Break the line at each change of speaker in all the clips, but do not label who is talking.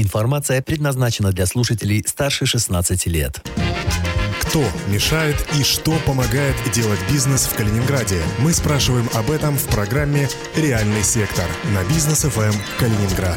Информация предназначена для слушателей старше 16 лет.
Кто мешает и что помогает делать бизнес в Калининграде? Мы спрашиваем об этом в программе «Реальный сектор» на бизнес ФМ Калининград.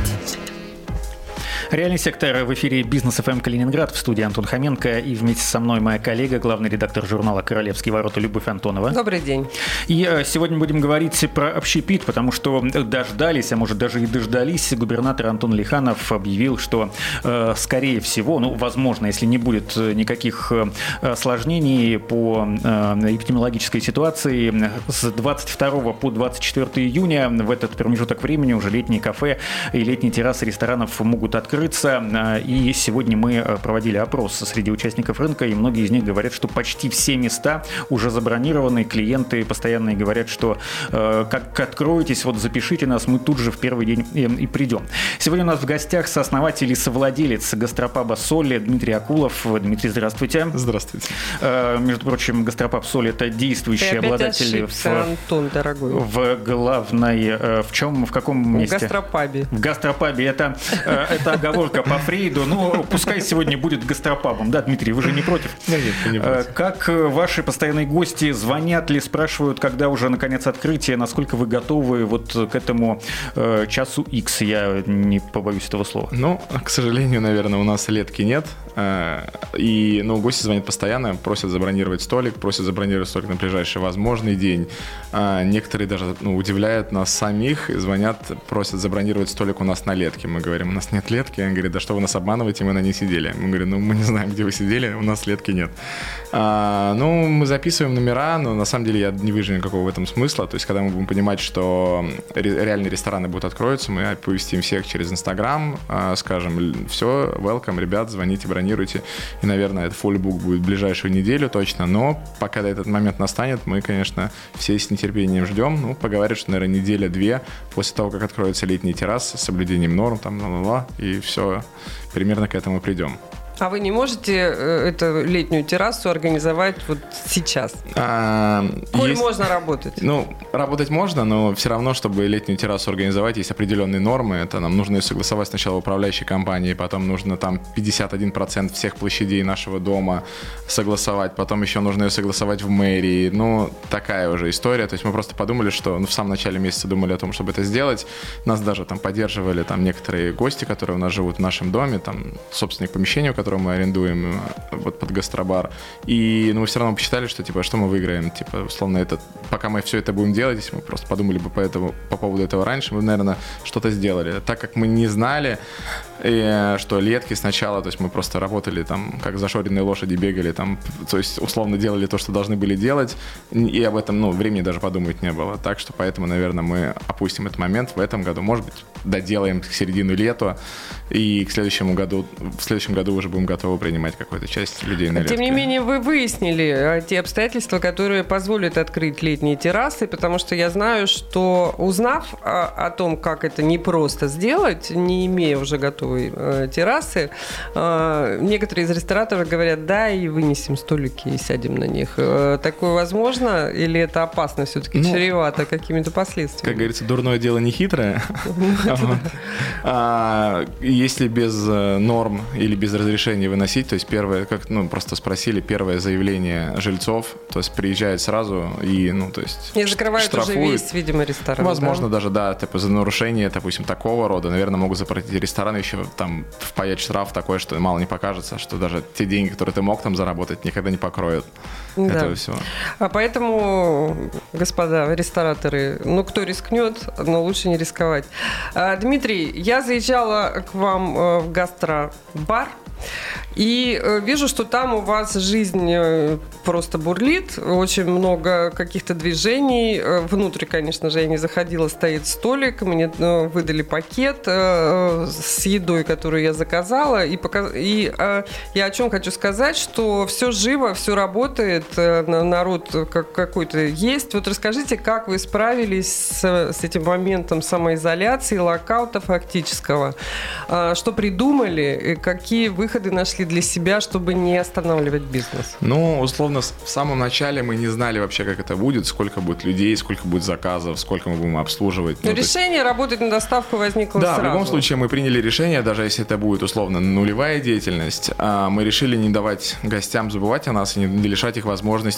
Реальный сектор в эфире Бизнес ФМ Калининград в студии Антон Хоменко и вместе со мной моя коллега, главный редактор журнала «Королевские ворота» Любовь Антонова.
Добрый день.
И э, сегодня будем говорить про общепит, потому что дождались, а может даже и дождались, губернатор Антон Лиханов объявил, что э, скорее всего, ну, возможно, если не будет никаких э, осложнений по эпидемиологической ситуации, с 22 по 24 июня в этот промежуток времени уже летние кафе и летние террасы ресторанов могут открыть открыться. А, и сегодня мы э, проводили опрос среди участников рынка, и многие из них говорят, что почти все места уже забронированы. Клиенты постоянно говорят, что э, как откроетесь, вот запишите нас, мы тут же в первый день и, придем. Сегодня у нас в гостях сооснователь и совладелец гастропаба «Соли» Дмитрий Акулов. Дмитрий, здравствуйте.
Здравствуйте.
Э, между прочим, гастропаб «Соли» — это действующий
Ты
обладатель
ошибся,
в,
Антон, дорогой.
в главной... В чем, в каком месте?
В гастропабе.
В гастропабе. Это, это оговорка по Фрейду. Ну, пускай сегодня будет гастропабом. Да, Дмитрий, вы же не против?
Нет, не
против. Как ваши постоянные гости звонят ли, спрашивают, когда уже наконец открытие, насколько вы готовы вот к этому э, часу X? Я не побоюсь этого слова.
Ну, к сожалению, наверное, у нас летки нет. Э, и, ну, гости звонят постоянно, просят забронировать столик, просят забронировать столик на ближайший возможный день. А некоторые даже ну, удивляют нас самих, звонят, просят забронировать столик у нас на летке. Мы говорим, у нас нет летки. Они говорят, да что вы нас обманываете, мы на ней сидели. Мы говорим, ну, мы не знаем, где вы сидели, у нас летки нет. А, ну, мы записываем номера, но на самом деле я не вижу никакого в этом смысла. То есть, когда мы будем понимать, что реальные рестораны будут откроются, мы оповестим всех через Инстаграм, а, скажем, все, welcome, ребят, звоните, бронируйте. И, наверное, это фуллбук будет в ближайшую неделю точно. Но пока этот момент настанет, мы, конечно, все с нетерпением ждем. Ну, поговорят, что, наверное, неделя-две после того, как откроются летние террасы с соблюдением норм, там, ла-ла-ла, и все, примерно к этому придем.
А вы не можете э, эту летнюю террасу организовать вот сейчас? А, Коль есть... можно работать?
Ну, работать можно, но все равно, чтобы летнюю террасу организовать, есть определенные нормы. Это нам нужно ее согласовать сначала в управляющей компании, потом нужно там 51% всех площадей нашего дома согласовать, потом еще нужно ее согласовать в мэрии. Ну, такая уже история. То есть мы просто подумали, что ну, в самом начале месяца думали о том, чтобы это сделать. Нас даже там поддерживали там некоторые гости, которые у нас живут в нашем доме, там собственник помещения, у которого мы арендуем э, вот под гастробар. И ну, мы все равно посчитали, что типа, что мы выиграем. Типа, условно, это, пока мы все это будем делать, если мы просто подумали бы по, этому, по поводу этого раньше, мы, наверное, что-то сделали. Так как мы не знали, и, что летки сначала, то есть мы просто работали там, как зашоренные лошади бегали, там, то есть условно делали то, что должны были делать, и об этом, ну, времени даже подумать не было. Так что поэтому, наверное, мы опустим этот момент в этом году. Может быть, доделаем к середину лета, и к следующему году, в следующем году уже будем готовы принимать какую-то часть людей на летке.
Тем не менее, вы выяснили а, те обстоятельства, которые позволят открыть летние террасы, потому что я знаю, что узнав о, о том, как это непросто сделать, не имея уже готовой э, террасы, э, некоторые из рестораторов говорят, да, и вынесем столики и сядем на них. Э, такое возможно или это опасно все-таки, ну, чревато какими-то последствиями?
Как говорится, дурное дело не хитрое. А, если без э, норм или без разрешения выносить, то есть первое, как, ну, просто спросили, первое заявление жильцов, то есть приезжает сразу и, ну, то есть
Не закрывают штрафуют. уже весь, видимо, ресторан.
Возможно, да? даже, да, типа за нарушение, допустим, такого рода, наверное, могут запретить ресторан еще там впаять штраф такой, что мало не покажется, что даже те деньги, которые ты мог там заработать, никогда не покроют да. этого всего.
А поэтому, господа рестораторы, ну, кто рискнет, но лучше не рисковать. А, Дмитрий, я заезжала к вам э, в гастробар и э, вижу, что там у вас жизнь э, просто бурлит, очень много каких-то движений. Внутрь, конечно же, я не заходила, стоит столик, мне выдали пакет с едой, которую я заказала. И, показ... и я о чем хочу сказать, что все живо, все работает, народ как какой-то есть. Вот расскажите, как вы справились с, с этим моментом самоизоляции, локаута фактического, что придумали, какие выходы нашли для себя, чтобы не останавливать бизнес?
Ну, условно, в самом начале мы не знали вообще, как это будет, сколько будет людей, сколько будет заказов, сколько мы будем обслуживать.
Но
ну,
решение есть... работать на доставку возникло
да,
сразу.
Да, в любом случае мы приняли решение, даже если это будет условно нулевая деятельность, а, мы решили не давать гостям забывать о нас и не лишать их возможности,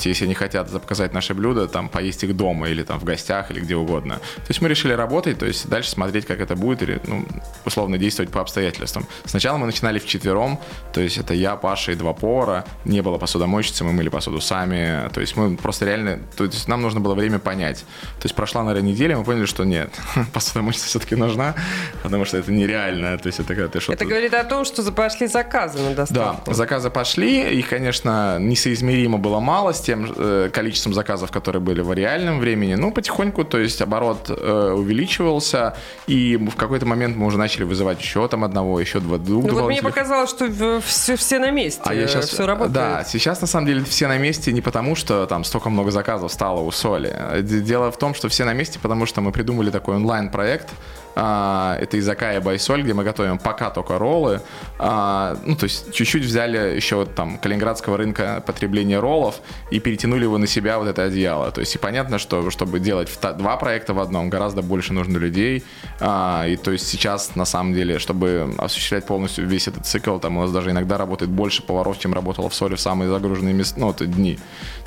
если они хотят заказать наши блюда, там, поесть их дома или там в гостях или где угодно. То есть мы решили работать, то есть дальше смотреть, как это будет, или, ну, условно действовать по обстоятельствам. Сначала мы начинали вчетвером, то есть это я, Паша и два повара, не было посудомойщицы, мы мыли посуду сами, то есть мы просто реально, то есть нам нужно было время понять. То есть прошла, наверное, неделя, мы поняли, что нет, посудомойщица все-таки нужна, потому что это нереально, то есть это когда ты что-то...
Это говорит о том, что пошли заказы на доставку.
Да, заказы пошли, их, конечно, несоизмеримо было мало с тем э, количеством заказов, которые были в реальном времени, ну, потихоньку, то есть оборот э, увеличивался, и в какой-то момент мы уже начали вызывать еще там одного, еще два, двух
ну, вот мне показалось, что все, все на месте,
а я сейчас,
все работает.
Да, сейчас на самом деле все на месте не потому, что там столько много заказов стало у Соли. Дело в том, что все на месте, потому что мы придумали такой онлайн-проект, а, это Изакая Байсоль, где мы готовим пока только роллы. А, ну, то есть чуть-чуть взяли еще там калининградского рынка потребления роллов и перетянули его на себя вот это одеяло. То есть и понятно, что чтобы делать два проекта в одном, гораздо больше нужно людей. А, и то есть сейчас на самом деле, чтобы осуществлять полностью весь этот цикл, там у нас даже иногда работает больше поваров, чем работало в Соли в самые загруженные места, ну, это дни.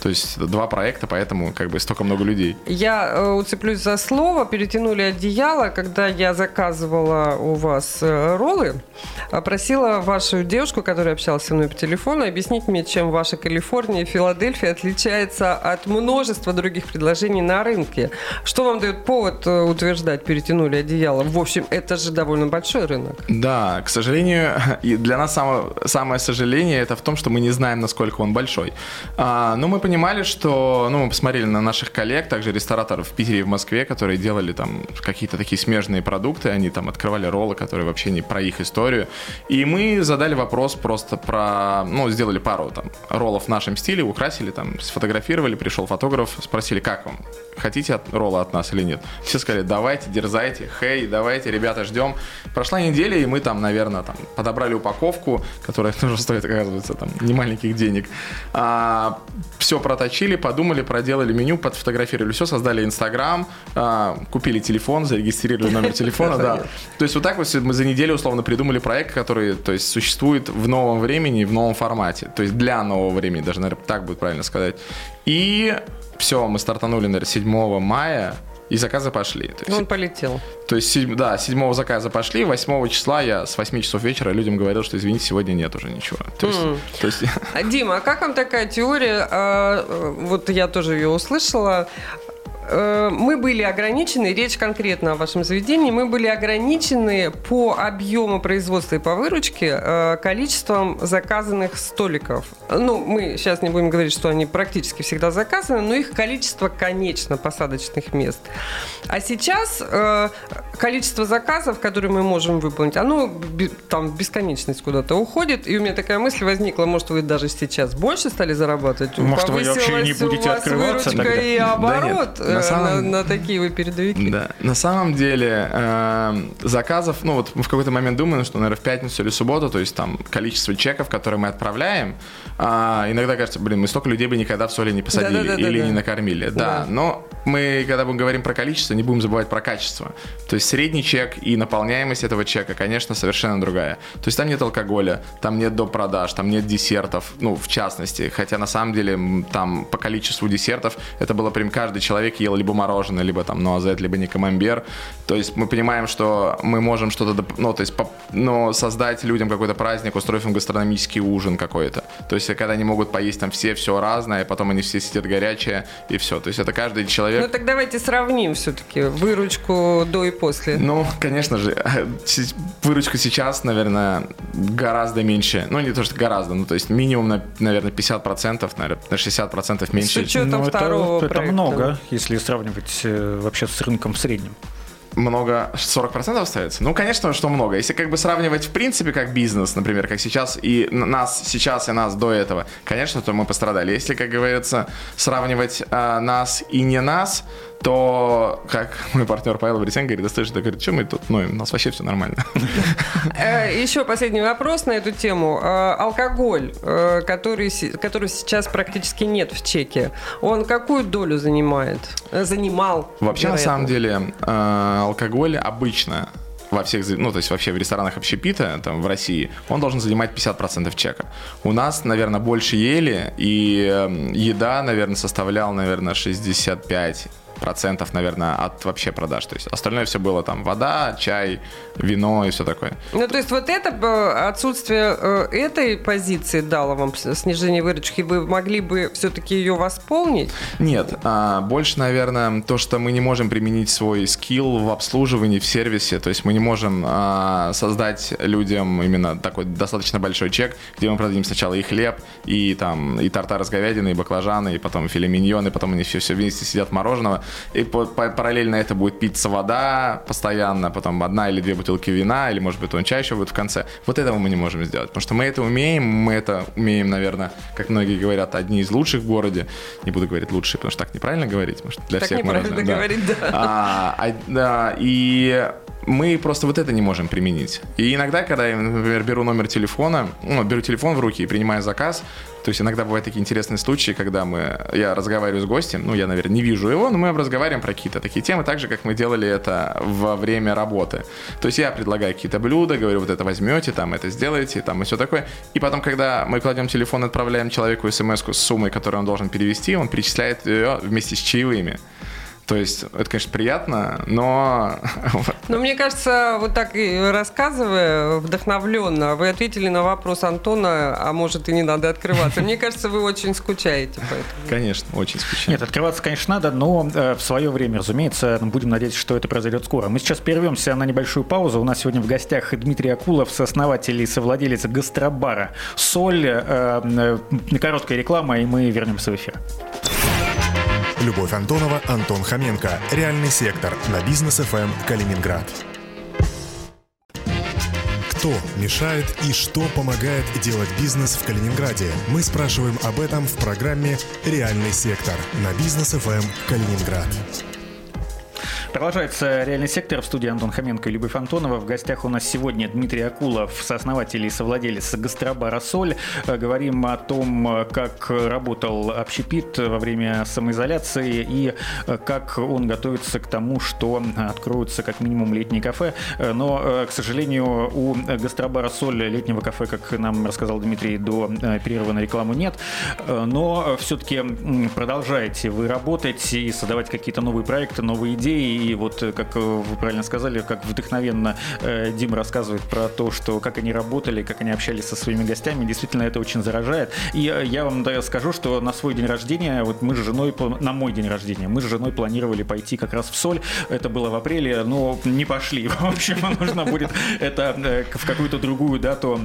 То есть два проекта, поэтому как бы столько много людей.
Я э, уцеплюсь за слово, перетянули одеяло, когда я заказывала у вас э, роллы, просила вашу девушку, которая общалась со мной по телефону, объяснить мне, чем ваша Калифорния и Филадельфия отличается от множества других предложений на рынке. Что вам дает повод э, утверждать, перетянули одеяло? В общем, это же довольно большой рынок.
Да, к сожалению, и для нас самое, самое сожаление это в том, что мы не знаем, насколько он большой. А, но мы понимали, что, ну, мы посмотрели на наших коллег, также рестораторов в Питере и в Москве, которые делали там какие-то такие смежные продукты, они там открывали роллы, которые вообще не про их историю. И мы задали вопрос просто про, ну, сделали пару там роллов в нашем стиле, украсили там, сфотографировали, пришел фотограф, спросили, как вам, хотите от, ролла от нас или нет? Все сказали, давайте, дерзайте, хей, давайте, ребята, ждем. Прошла неделя, и мы там, наверное, там подобрали упаковку, которая тоже стоит, оказывается, там, не маленьких денег. А, все проточили, подумали, проделали меню, подфотографировали все, создали Инстаграм, а, купили телефон, зарегистрировали номер телефона, да. То есть вот так вот мы за неделю условно придумали проект, который, то есть, существует в новом времени, в новом формате. То есть для нового времени, даже, наверное, так будет правильно сказать. И все, мы стартанули, наверное, 7 мая, и заказы пошли. То
есть, Он полетел.
То есть, да, 7 заказа пошли, 8 числа я с 8 часов вечера людям говорил, что, извините, сегодня нет уже ничего. То есть, mm. то есть...
Дима, а как вам такая теория? А, вот я тоже ее услышала. Э, мы были ограничены, речь конкретно о вашем заведении, мы были ограничены по объему производства и по выручке э, количеством заказанных столиков. Ну, мы сейчас не будем говорить, что они практически всегда заказаны, но их количество конечно посадочных мест. А сейчас э, количество заказов, которые мы можем выполнить, оно там в бесконечность куда-то уходит. И у меня такая мысль возникла, может, вы даже сейчас больше стали зарабатывать?
Может, вы вообще не будете открываться
тогда? и оборот. Да нет, на, самом... на, на такие вы передовики.
Да. На самом деле э, заказов, ну вот мы в какой-то момент думаем, что, наверное, в пятницу или субботу, то есть там количество чеков, которые мы отправляем, э, иногда кажется, блин, мы столько людей бы никогда в соли не посадили да, да, да, или да, не накормили. Да, да, но мы, когда мы говорим про количество, не будем забывать про качество. То есть средний чек и наполняемость этого чека, конечно, совершенно другая. То есть там нет алкоголя, там нет доп. продаж, там нет десертов, ну, в частности. Хотя на самом деле там по количеству десертов это было прям каждый человек ел либо мороженое, либо там нуазет, либо не камамбер. То есть мы понимаем, что мы можем что-то, ну, то есть, ну, создать людям какой-то праздник, устроив им гастрономический ужин какой-то. То есть когда они могут поесть там все, все разное, потом они все сидят горячее и все. То есть это каждый человек...
Ну так давайте сравним все-таки выручку до и после.
Ну, конечно же, выручка сейчас, наверное, гораздо меньше. Ну, не то, что гораздо, ну, то есть минимум, на, наверное, 50%, наверное, на 60% меньше. С
учетом ну, второго
это, это много, если сравнивать э, вообще с рынком в среднем.
много, 40% остается? Ну, конечно, что много. Если как бы сравнивать в принципе как бизнес, например, как сейчас и нас сейчас и нас до этого, конечно, то мы пострадали. Если, как говорится, сравнивать а, нас и не нас, то, как мой партнер Павел Борисенко говорит, достаточно, говорит, что мы тут ноем, у нас вообще все нормально.
Э, Еще последний вопрос на эту тему. Э, Алкоголь, э, который, который сейчас практически нет в чеке, он какую долю занимает? Занимал?
Вообще, вероятно. на самом деле, алкоголь обычно во всех, ну, то есть вообще в ресторанах общепита там, в России, он должен занимать 50% чека. У нас, наверное, больше ели, и еда, наверное, составляла, наверное, 65 процентов, наверное, от вообще продаж. То есть остальное все было там вода, чай, вино и все такое.
Ну, то есть вот это отсутствие э, этой позиции дало вам снижение выручки, вы могли бы все-таки ее восполнить?
Нет, а, больше, наверное, то, что мы не можем применить свой скилл в обслуживании, в сервисе, то есть мы не можем а, создать людям именно такой достаточно большой чек, где мы продадим сначала и хлеб, и там и тартар с говядиной, и баклажаны, и потом филе миньон, и потом они все, все вместе сидят мороженого, и по, по, параллельно это будет питься вода постоянно, потом одна или две бутылки вина, или, может быть, он чай еще будет в конце. Вот этого мы не можем сделать, потому что мы это умеем, мы это умеем, наверное, как многие говорят, одни из лучших в городе. Не буду говорить лучшие, потому что так неправильно говорить, потому что для
так
всех мы
разные, говорить, да.
да. А, а, да, и мы просто вот это не можем применить. И иногда, когда я, например, беру номер телефона, ну, беру телефон в руки и принимаю заказ, то есть иногда бывают такие интересные случаи, когда мы, я разговариваю с гостем, ну, я, наверное, не вижу его, но мы разговариваем про какие-то такие темы, так же, как мы делали это во время работы. То есть я предлагаю какие-то блюда, говорю, вот это возьмете, там, это сделаете, там, и все такое. И потом, когда мы кладем телефон, отправляем человеку смс с суммой, которую он должен перевести, он перечисляет ее вместе с чаевыми. То есть это, конечно, приятно, но...
Но мне кажется, вот так и рассказывая вдохновленно, вы ответили на вопрос Антона, а может и не надо открываться. Мне кажется, вы очень скучаете. Поэтому.
Конечно, очень скучаете.
Нет, открываться, конечно, надо, но э, в свое время, разумеется, будем надеяться, что это произойдет скоро. Мы сейчас прервемся на небольшую паузу. У нас сегодня в гостях Дмитрий Акулов, сооснователь и совладелец гастробара «Соль». Э, э, короткая реклама, и мы вернемся в эфир.
Любовь Антонова, Антон Хоменко. Реальный сектор на бизнес ФМ Калининград. Кто мешает и что помогает делать бизнес в Калининграде? Мы спрашиваем об этом в программе «Реальный сектор» на бизнес ФМ Калининград.
Продолжается «Реальный сектор» в студии Антон Хоменко и Любовь Антонова. В гостях у нас сегодня Дмитрий Акулов, сооснователь и совладелец гастробара «Соль». Говорим о том, как работал общепит во время самоизоляции и как он готовится к тому, что откроются как минимум летние кафе. Но, к сожалению, у гастробара «Соль» летнего кафе, как нам рассказал Дмитрий, до перерыва на рекламу нет. Но все-таки продолжаете вы работать и создавать какие-то новые проекты, новые идеи и вот, э, как э, вы правильно сказали, как вдохновенно э, Дима рассказывает про то, что как они работали, как они общались со своими гостями, действительно это очень заражает. И я вам да, скажу, что на свой день рождения, вот мы с женой, на мой день рождения, мы с женой планировали пойти как раз в Соль. Это было в апреле, но не пошли. В общем, нужно будет это в какую-то другую дату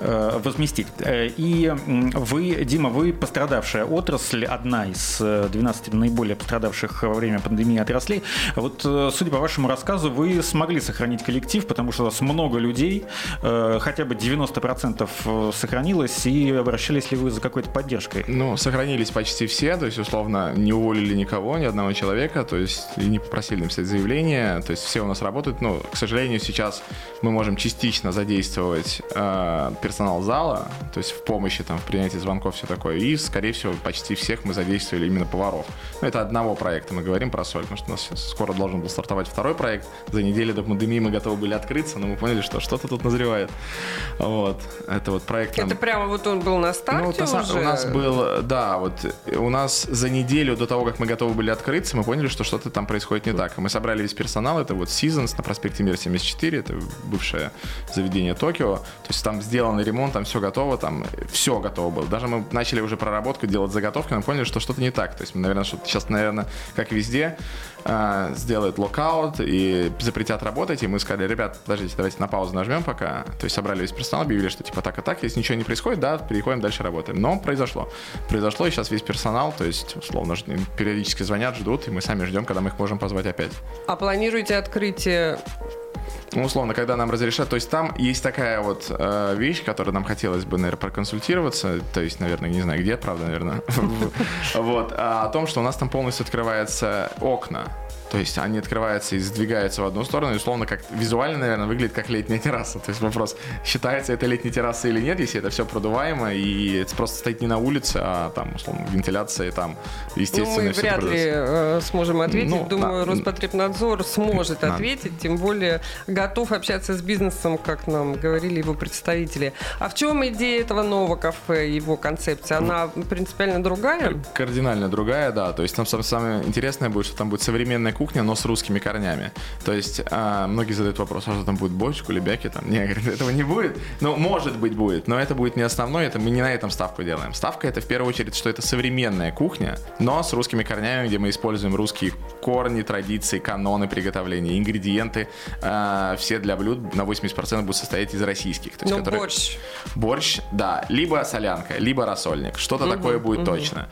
возместить. И вы, Дима, вы пострадавшая отрасль, одна из 12 наиболее пострадавших во время пандемии от отраслей. Вот, э, судя по вашему рассказу, вы смогли сохранить коллектив, потому что у вас много людей, э, хотя бы 90% э, сохранилось, и обращались ли вы за какой-то поддержкой?
Ну, сохранились почти все, то есть, условно, не уволили никого, ни одного человека, то есть, и не попросили написать заявление, то есть, все у нас работают, но, к сожалению, сейчас мы можем частично задействовать э, персонал зала, то есть, в помощи, там, в принятии звонков, все такое, и, скорее всего, почти всех мы задействовали именно поваров. Но это одного проекта, мы говорим про соль, потому что у нас скоро должен был стартовать второй проект. За неделю до пандемии мы готовы были открыться, но мы поняли, что что-то тут назревает. Вот. Это вот проект.
Нам... Это прямо вот он был на старте
ну, вот на,
уже?
У нас был, да, вот у нас за неделю до того, как мы готовы были открыться, мы поняли, что что-то там происходит не так. Мы собрали весь персонал, это вот Seasons на проспекте Мир 74, это бывшее заведение Токио. То есть там сделанный ремонт, там все готово, там все готово было. Даже мы начали уже проработку делать заготовки, мы поняли, что что-то не так. То есть мы, наверное, что сейчас, наверное, как везде, э, сделают локаут и запретят работать, и мы сказали, ребят, подождите, давайте на паузу нажмем пока. То есть собрали весь персонал, объявили, что типа так и так, если ничего не происходит, да, переходим дальше работаем. Но произошло. Произошло, и сейчас весь персонал, то есть, условно, периодически звонят, ждут, и мы сами ждем, когда мы их можем позвать опять.
А планируете открытие
ну, условно, когда нам разрешат, то есть там есть такая вот э, вещь, которую нам хотелось бы, наверное, проконсультироваться, то есть, наверное, не знаю где, правда, наверное, вот, а о том, что у нас там полностью открываются окна, то есть они открываются и сдвигаются в одну сторону, и условно как визуально, наверное, выглядит как летняя терраса. То есть вопрос, считается это летней террасой или нет, если это все продуваемо, и это просто стоит не на улице, а там, условно, вентиляция там, естественно,
ну, мы вряд
ли
э, сможем ответить. Ну, Думаю, да. Роспотребнадзор сможет да. ответить, тем более готов общаться с бизнесом, как нам говорили его представители. А в чем идея этого нового кафе, его концепция? Она принципиально другая?
Кардинально другая, да. То есть там самое интересное будет, что там будет современная кухня, но с русскими корнями. То есть а, многие задают вопрос, а что там будет борщ, кулебяки? Там? Не, говорят, этого не будет. Ну, может быть, будет, но это будет не основное, это мы не на этом ставку делаем. Ставка это в первую очередь, что это современная кухня, но с русскими корнями, где мы используем русские корни, традиции, каноны приготовления, ингредиенты, э, все для блюд на 80% будут состоять из российских.
То есть, ну, которые... борщ.
Борщ, да. Либо солянка, либо рассольник. Что-то угу, такое будет угу. точно.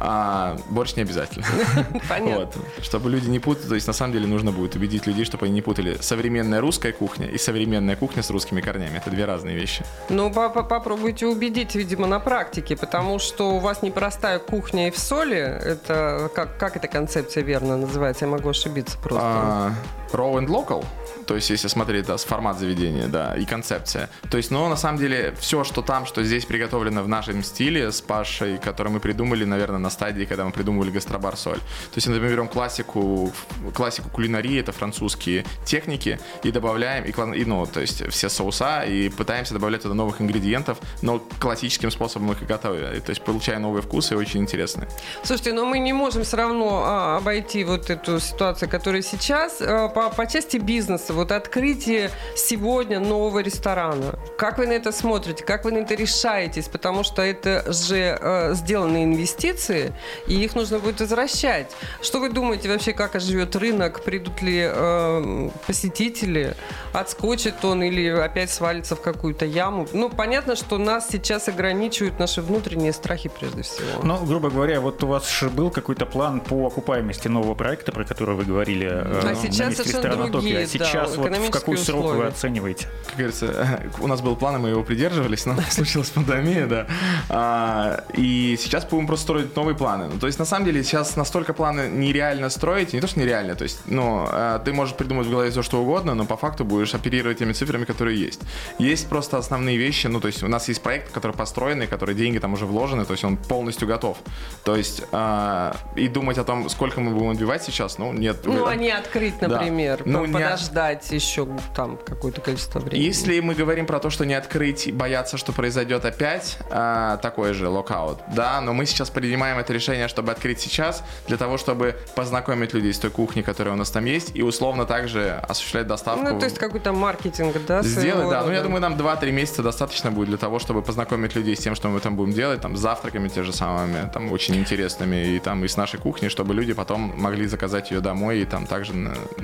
А, борщ не обязательно.
Понятно.
Вот. Чтобы люди не путали, то есть на самом деле нужно будет убедить людей, чтобы они не путали современная русская кухня и современная кухня с русскими корнями. Это две разные вещи.
Ну, попробуйте убедить, видимо, на практике, потому что у вас непростая кухня и в соли. Это как, как эта концепция верно называется? Я могу ошибиться просто. А,
raw and local? То есть, если смотреть, да, с формат заведения, да, и концепция. То есть, но на самом деле все, что там, что здесь приготовлено в нашем стиле с Пашей, который мы придумали, наверное, на стадии, когда мы придумывали гастробар соль. То есть, мы берем классику, классику кулинарии, это французские техники, и добавляем, и, и, ну, то есть, все соуса, и пытаемся добавлять туда новых ингредиентов, но классическим способом их и готовим. То есть, получая новые вкусы, очень интересные.
Слушайте, но мы не можем все равно а, обойти вот эту ситуацию, которая сейчас а, по, по части бизнеса вот открытие сегодня нового ресторана. Как вы на это смотрите? Как вы на это решаетесь? Потому что это же э, сделанные инвестиции, и их нужно будет возвращать. Что вы думаете вообще, как оживет рынок? Придут ли э, посетители? Отскочит он или опять свалится в какую-то яму? Ну, понятно, что нас сейчас ограничивают наши внутренние страхи прежде всего.
Ну, грубо говоря, вот у вас же был какой-то план по окупаемости нового проекта, про который вы говорили. Э,
а сейчас совершенно другие,
А сейчас сейчас вот в какой срок вы оцениваете?
Как говорится, у нас был план, и мы его придерживались, но случилась пандемия, да. А, и сейчас будем просто строить новые планы. Ну, то есть, на самом деле, сейчас настолько планы нереально строить, не то, что нереально, то есть, ну, а, ты можешь придумать в голове все, что угодно, но по факту будешь оперировать теми цифрами, которые есть. Есть просто основные вещи, ну, то есть, у нас есть проект, который построенный, который деньги там уже вложены, то есть, он полностью готов. То есть, а, и думать о том, сколько мы будем отбивать сейчас, ну, нет.
Ну, а не открыть, например, да. ну, подождать ждать еще там какое-то количество времени.
Если мы говорим про то, что не открыть, бояться, что произойдет опять э, такой же локаут, да, но мы сейчас принимаем это решение, чтобы открыть сейчас, для того, чтобы познакомить людей с той кухней, которая у нас там есть, и условно также осуществлять доставку.
Ну, то есть какой-то маркетинг, да?
Сделать, да. Ну, я думаю, нам 2-3 месяца достаточно будет для того, чтобы познакомить людей с тем, что мы там будем делать, там, с завтраками те же самыми, там, очень интересными, и там, и с нашей кухни, чтобы люди потом могли заказать ее домой и там также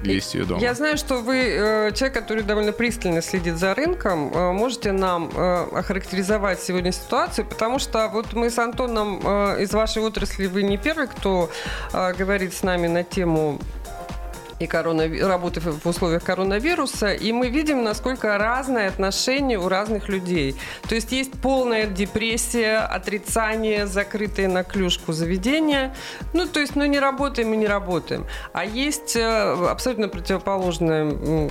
есть ее дома.
Я знаю, что вы э, человек, который довольно пристально следит за рынком. Э, можете нам э, охарактеризовать сегодня ситуацию? Потому что вот мы с Антоном из вашей отрасли, вы не первый, кто говорит с нами на тему и корона, работы в условиях коронавируса, и мы видим, насколько разное отношение у разных людей. То есть есть полная депрессия, отрицание, закрытые на клюшку заведения. Ну, то есть, ну, не работаем и не работаем. А есть э, абсолютно противоположное,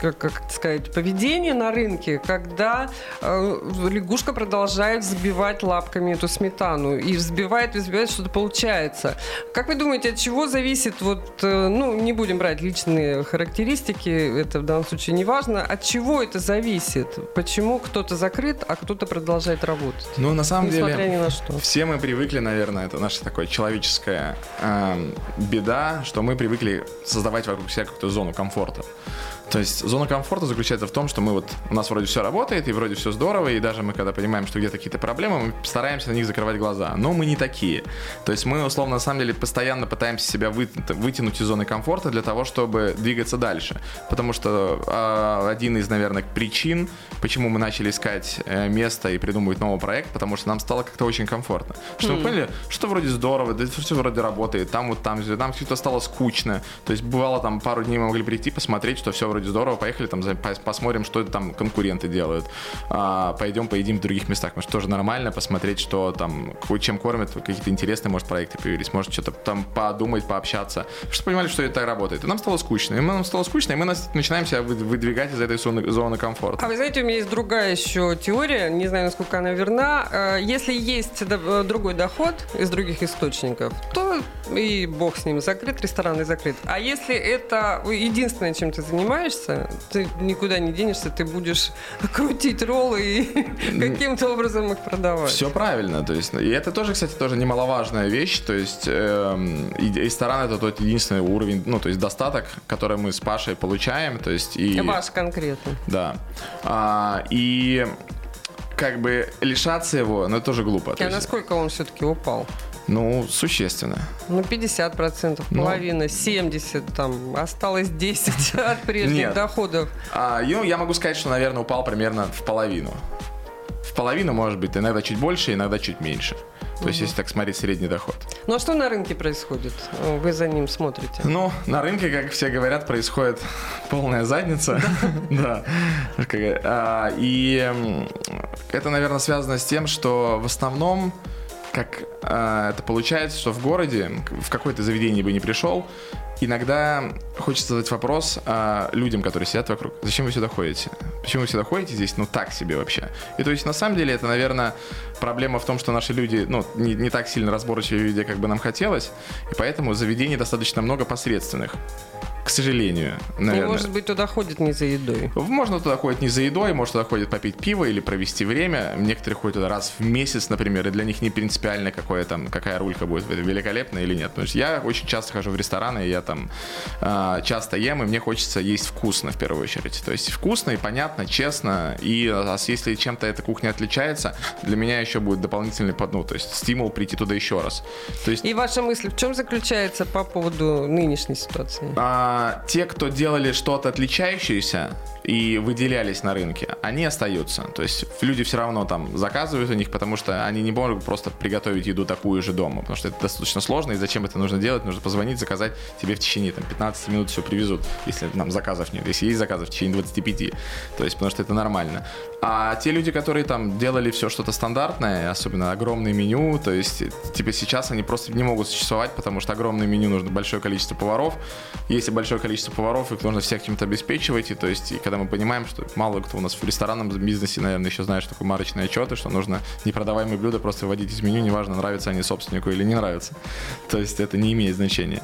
как, как сказать, поведение на рынке, когда э, лягушка продолжает взбивать лапками эту сметану. И взбивает, взбивает, что-то получается. Как вы думаете, от чего зависит вот, э, ну, не будем брать личные характеристики, это в данном случае не важно. От чего это зависит? Почему кто-то закрыт, а кто-то продолжает работать?
Ну, на самом
Несмотря
деле,
ни на что.
все мы привыкли, наверное, это наша такая человеческая эм, беда, что мы привыкли создавать вокруг себя какую-то зону комфорта. То есть зона комфорта заключается в том, что мы вот, у нас вроде все работает, и вроде все здорово, и даже мы, когда понимаем, что где-то какие-то проблемы, мы стараемся на них закрывать глаза. Но мы не такие. То есть мы, условно, на самом деле, постоянно пытаемся себя вы- вытянуть из зоны комфорта для того, чтобы двигаться дальше. Потому что э, один из, наверное, причин, почему мы начали искать э, место и придумывать новый проект, потому что нам стало как-то очень комфортно. Что мы поняли, что вроде здорово, да все вроде работает, там вот там, нам все это стало скучно. То есть бывало там пару дней мы могли прийти, посмотреть, что все вроде здорово, поехали там посмотрим, что это там конкуренты делают. А, пойдем поедим в других местах, потому что тоже нормально посмотреть, что там, чем кормят, какие-то интересные, может, проекты появились, может, что-то там подумать, пообщаться. Что понимали, что это так работает. И нам стало скучно. И нам стало скучно, и мы начинаем себя вы- выдвигать из этой зоны, зоны комфорта.
А вы знаете, у меня есть другая еще теория, не знаю, насколько она верна. Э, Если есть э, другой доход из других источников, то и бог с ним, закрыт ресторан и закрыт. А если это единственное, чем ты занимаешься, ты никуда не денешься, ты будешь крутить роллы и каким-то образом их продавать.
Все правильно, то есть, и это тоже, кстати, тоже немаловажная вещь, то есть и- ресторан это тот единственный уровень, ну, то есть достаток, который мы с Пашей получаем, то есть и...
Ваш конкретно.
Да. А, и как бы лишаться его, ну, это тоже глупо.
А
есть,
насколько он все-таки упал?
ну, существенно.
Ну, 50%,
Ну.
половина, 70%, там, осталось 10% от прежних
Нет.
доходов.
А, ну, я могу сказать, что, наверное, упал примерно в половину. В половину, может быть, иногда чуть больше, иногда чуть меньше. То есть, если так смотреть средний доход.
Ну, а что на рынке происходит? Вы за ним смотрите.
Ну, на рынке, как все говорят, происходит полная задница. Да. А, И это, наверное, связано с тем, что в основном, как а, это получается, что в городе, в какое-то заведение бы не пришел, иногда хочется задать вопрос а, людям, которые сидят вокруг. Зачем вы сюда ходите? Почему вы сюда ходите здесь, ну, так себе вообще? И то есть, на самом деле, это, наверное, проблема в том, что наши люди, ну, не, не так сильно разборчивые люди, как бы нам хотелось, и поэтому заведений достаточно много посредственных. К сожалению,
И,
наверное.
может быть, туда ходят не за едой.
Можно туда ходить не за едой, может туда ходить попить пиво или провести время. Некоторые ходят туда раз в месяц, например, и для них не принципиально, какое там, какая рулька будет великолепная или нет. Потому что я очень часто хожу в рестораны, и я там а, часто ем, и мне хочется есть вкусно в первую очередь. То есть вкусно и понятно, честно. И а, если чем-то эта кухня отличается, для меня еще будет дополнительный, ну, то есть стимул прийти туда еще раз. То есть
И ваша мысль в чем заключается по поводу нынешней ситуации?
а, те, кто делали что-то отличающееся и выделялись на рынке, они остаются. То есть люди все равно там заказывают у них, потому что они не могут просто приготовить еду такую же дома, потому что это достаточно сложно, и зачем это нужно делать? Нужно позвонить, заказать, тебе в течение там, 15 минут все привезут, если нам заказов нет. Если есть заказов, в течение 25. То есть, потому что это нормально. А те люди, которые там делали все что-то стандартное, особенно огромное меню, то есть, типа сейчас они просто не могут существовать, потому что огромное меню нужно большое количество поваров. Если большое количество поваров, их нужно всех чем-то обеспечивать. И то есть, и когда мы понимаем, что мало кто у нас в ресторанном бизнесе, наверное, еще знает, что такое марочные отчеты, что нужно непродаваемые блюда просто выводить из меню, неважно, нравятся они собственнику или не нравятся. То есть это не имеет значения.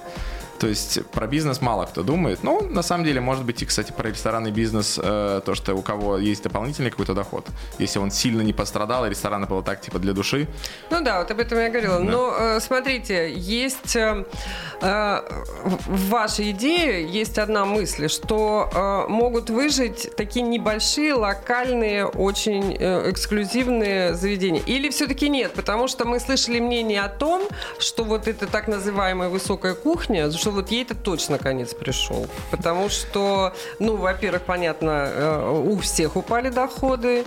То есть про бизнес мало кто думает. Ну, на самом деле, может быть, и, кстати, про ресторанный бизнес, э, то, что у кого есть дополнительный какой-то доход, если он сильно не пострадал, и ресторан было так, типа, для души,
Ну да, вот об этом я говорила. Но э, смотрите, есть э, э, в в вашей идее есть одна мысль, что э, могут выжить такие небольшие, локальные, очень э, эксклюзивные заведения. Или все-таки нет? Потому что мы слышали мнение о том, что вот эта так называемая высокая кухня, что вот ей это точно конец пришел. Потому что, ну, во-первых, понятно, э, у всех упали доходы.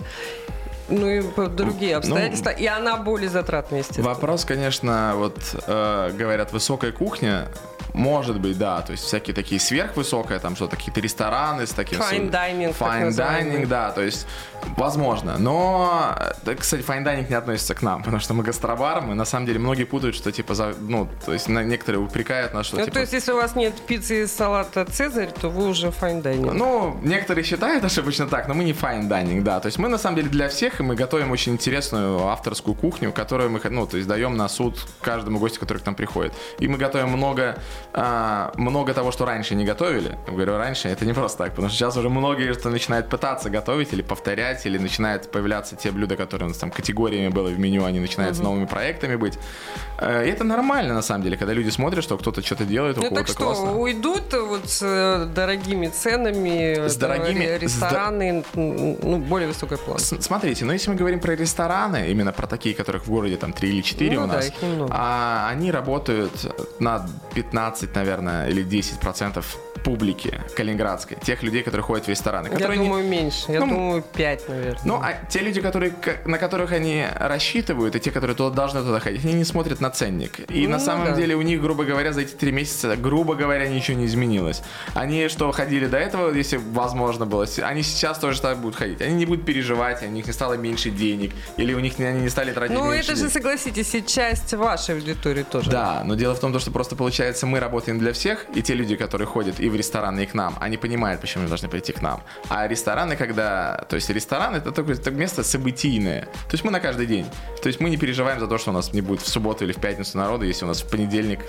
Ну и другие
Ну,
обстоятельства. и она более затратная, естественно.
Вопрос, конечно, вот э, говорят, высокая кухня. Может быть, да, то есть всякие такие сверхвысокие, там что-то, какие-то рестораны с таким...
Fine dining,
Fine dining, да, то есть возможно. Но, э, кстати, fine dining не относится к нам, потому что мы гастробар, мы на самом деле многие путают, что типа, за, ну, то есть на- некоторые упрекают нас, что
Ну,
типа...
то есть, если у вас нет пиццы и салата Цезарь, то вы уже fine dining.
Ну, некоторые считают ошибочно так, но мы не fine dining, да. То есть мы на самом деле для всех и мы готовим очень интересную авторскую кухню, которую мы, ну, то есть даем на суд каждому гостю, который к нам приходит. И мы готовим много, а, много того, что раньше не готовили. Я говорю, раньше это не просто так, потому что сейчас уже многие что начинают пытаться готовить или повторять, или начинают появляться те блюда, которые у нас там категориями было в меню, они начинают угу. с новыми проектами быть. Э, и это нормально, на самом деле, когда люди смотрят, что кто-то что-то делает, у
ну,
кого-то
так что,
классно.
уйдут вот с э, дорогими ценами,
с дорогими
рестораны, с... ну, более высокой планки.
Смотрите, но если мы говорим про рестораны, именно про такие, которых в городе там 3 или 4 ну, у нас, да, а, они работают на 15, наверное, или 10 процентов публики калининградской, тех людей, которые ходят в рестораны.
Я думаю, не... меньше. Я ну, думаю, 5, наверное.
Ну, а те люди, которые, на которых они рассчитывают, и те, которые туда, должны туда ходить, они не смотрят на ценник. И ну, на самом да. деле у них, грубо говоря, за эти три месяца, грубо говоря, ничего не изменилось. Они что ходили до этого, если возможно было, они сейчас тоже так будут ходить. Они не будут переживать, у них не стало меньше денег, или у них они не стали тратить
ну,
меньше
Ну, это же, согласитесь, и часть вашей аудитории тоже.
Да, но дело в том, что просто получается, мы работаем для всех, и те люди, которые ходят и в рестораны, и к нам, они понимают, почему они должны прийти к нам. А рестораны, когда... То есть ресторан это такое это место событийное. То есть мы на каждый день. То есть мы не переживаем за то, что у нас не будет в субботу или в пятницу народу, если у нас в понедельник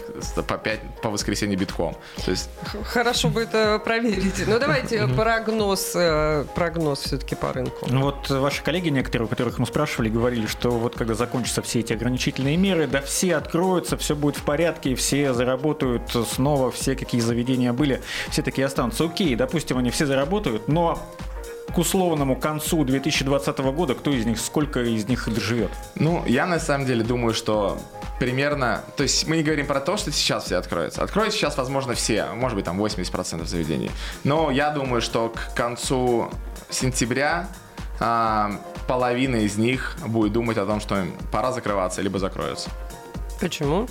по, пять, по воскресенье битком. То есть...
Хорошо бы это проверить. Ну давайте прогноз, э, прогноз все-таки по рынку.
Ну вот ваши коллеги некоторые, у которых мы спрашивали, говорили, что вот когда закончатся все эти ограничительные меры, да все откроются, все будет в порядке, все заработают снова, все какие заведения были, все такие останутся. Окей, допустим, они все заработают, но к условному концу 2020 года кто из них, сколько из них доживет?
Ну, я на самом деле думаю, что примерно, то есть мы не говорим про то, что сейчас все откроются. Откроются сейчас, возможно, все, может быть, там 80% заведений. Но я думаю, что к концу сентября а, половина из них будет думать о том, что им пора закрываться, либо закроются.
Почему?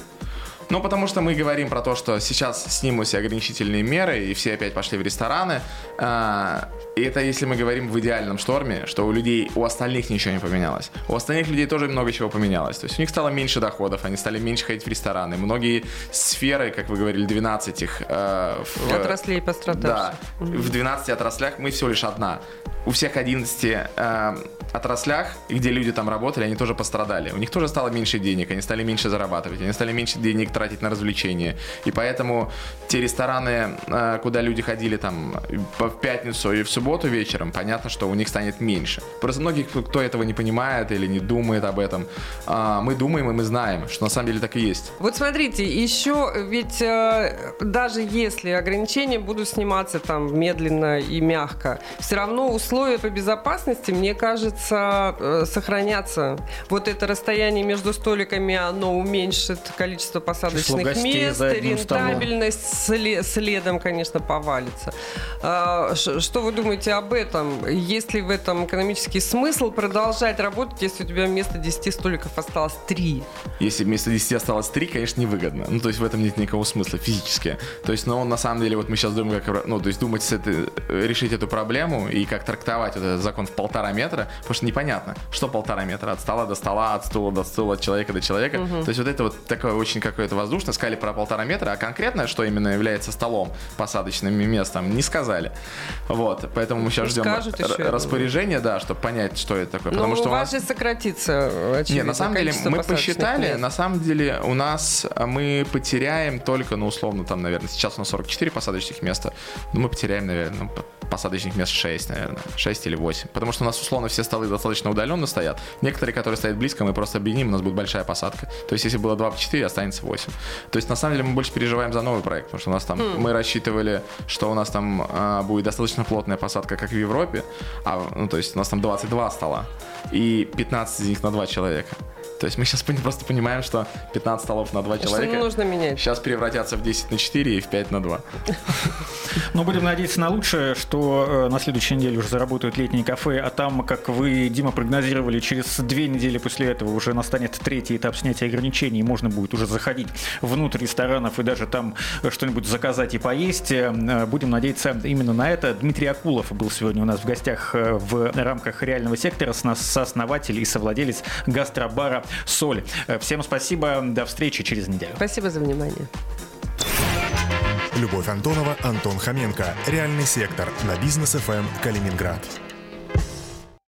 Ну, потому что мы говорим про то, что сейчас снимут все ограничительные меры, и все опять пошли в рестораны. А, и это если мы говорим в идеальном шторме, что у людей, у остальных ничего не поменялось. У остальных людей тоже много чего поменялось. То есть у них стало меньше доходов, они стали меньше ходить в рестораны. Многие сферы, как вы говорили, 12 их... Э,
в, Отраслей пострадавших.
Да. Mm-hmm. В 12 отраслях мы всего лишь одна. У всех 11 э, отраслях, где люди там работали, они тоже пострадали. У них тоже стало меньше денег, они стали меньше зарабатывать, они стали меньше денег тратить на развлечения. И поэтому те рестораны, э, куда люди ходили там в пятницу и в субботу вечером, понятно, что у них станет меньше. Просто многие, кто этого не понимает или не думает об этом, а, мы думаем и мы знаем, что на самом деле так и есть.
Вот смотрите, еще ведь э, даже если ограничения будут сниматься там медленно и мягко, все равно условия по безопасности, мне кажется, э, сохранятся. Вот это расстояние между столиками, оно уменьшит количество посадочных мест, рентабельность след, следом, конечно, повалится. А, что вы думаете об этом? Есть ли в этом экономический смысл продолжать работать, если у тебя вместо 10 столиков осталось 3?
Если вместо 10 осталось 3, конечно, невыгодно. Ну, то есть в этом нет никакого смысла физически. То есть, но на самом деле, вот мы сейчас думаем, как, ну, то есть думать, с этой, решить эту проблему и как трактовать вот этот закон в полтора метра, потому что непонятно, что полтора метра от стола до стола, от стула до стула, от человека до человека. Угу. То есть вот это вот такое очень какое-то воздушное, сказали про полтора метра, а конкретно, что именно является столом, посадочным местом, не сказали. Вот, поэтому мы сейчас ждем распоряжение, да, чтобы понять, что это такое. Потому
Но
что
у вас же сократится, очевидно,
Нет, на самом деле мы посчитали, мест. на самом деле у нас мы потеряем только, ну, условно, там, наверное, сейчас у нас 44 посадочных места, но мы потеряем, наверное, ну, посадочных мест 6, наверное, 6 или 8. Потому что у нас, условно, все столы достаточно удаленно стоят. Некоторые, которые стоят близко, мы просто объединим, у нас будет большая посадка. То есть, если было 2 по 4, останется 8. То есть, на самом деле, мы больше переживаем за новый проект, потому что у нас там, mm. мы рассчитывали, что у нас там а, будет достаточно плотная посадка, как в Европе, а, ну, то есть, у нас там 22 стола, и 15 из них на 2 человека. То есть мы сейчас просто понимаем, что 15 столов на 2 человека
что нужно менять?
сейчас превратятся в 10 на 4 и в 5 на 2.
Но будем надеяться на лучшее, что э, на следующей неделе уже заработают летние кафе, а там, как вы, Дима, прогнозировали, через две недели после этого уже настанет третий этап снятия ограничений, и можно будет уже заходить внутрь ресторанов и даже там что-нибудь заказать и поесть. Э, будем надеяться именно на это. Дмитрий Акулов был сегодня у нас в гостях э, в рамках реального сектора, сооснователь и совладелец гастробара соль. Э, всем спасибо, до встречи через неделю.
Спасибо за внимание.
Любовь Антонова, Антон Хоменко. Реальный сектор на бизнес ФМ Калининград.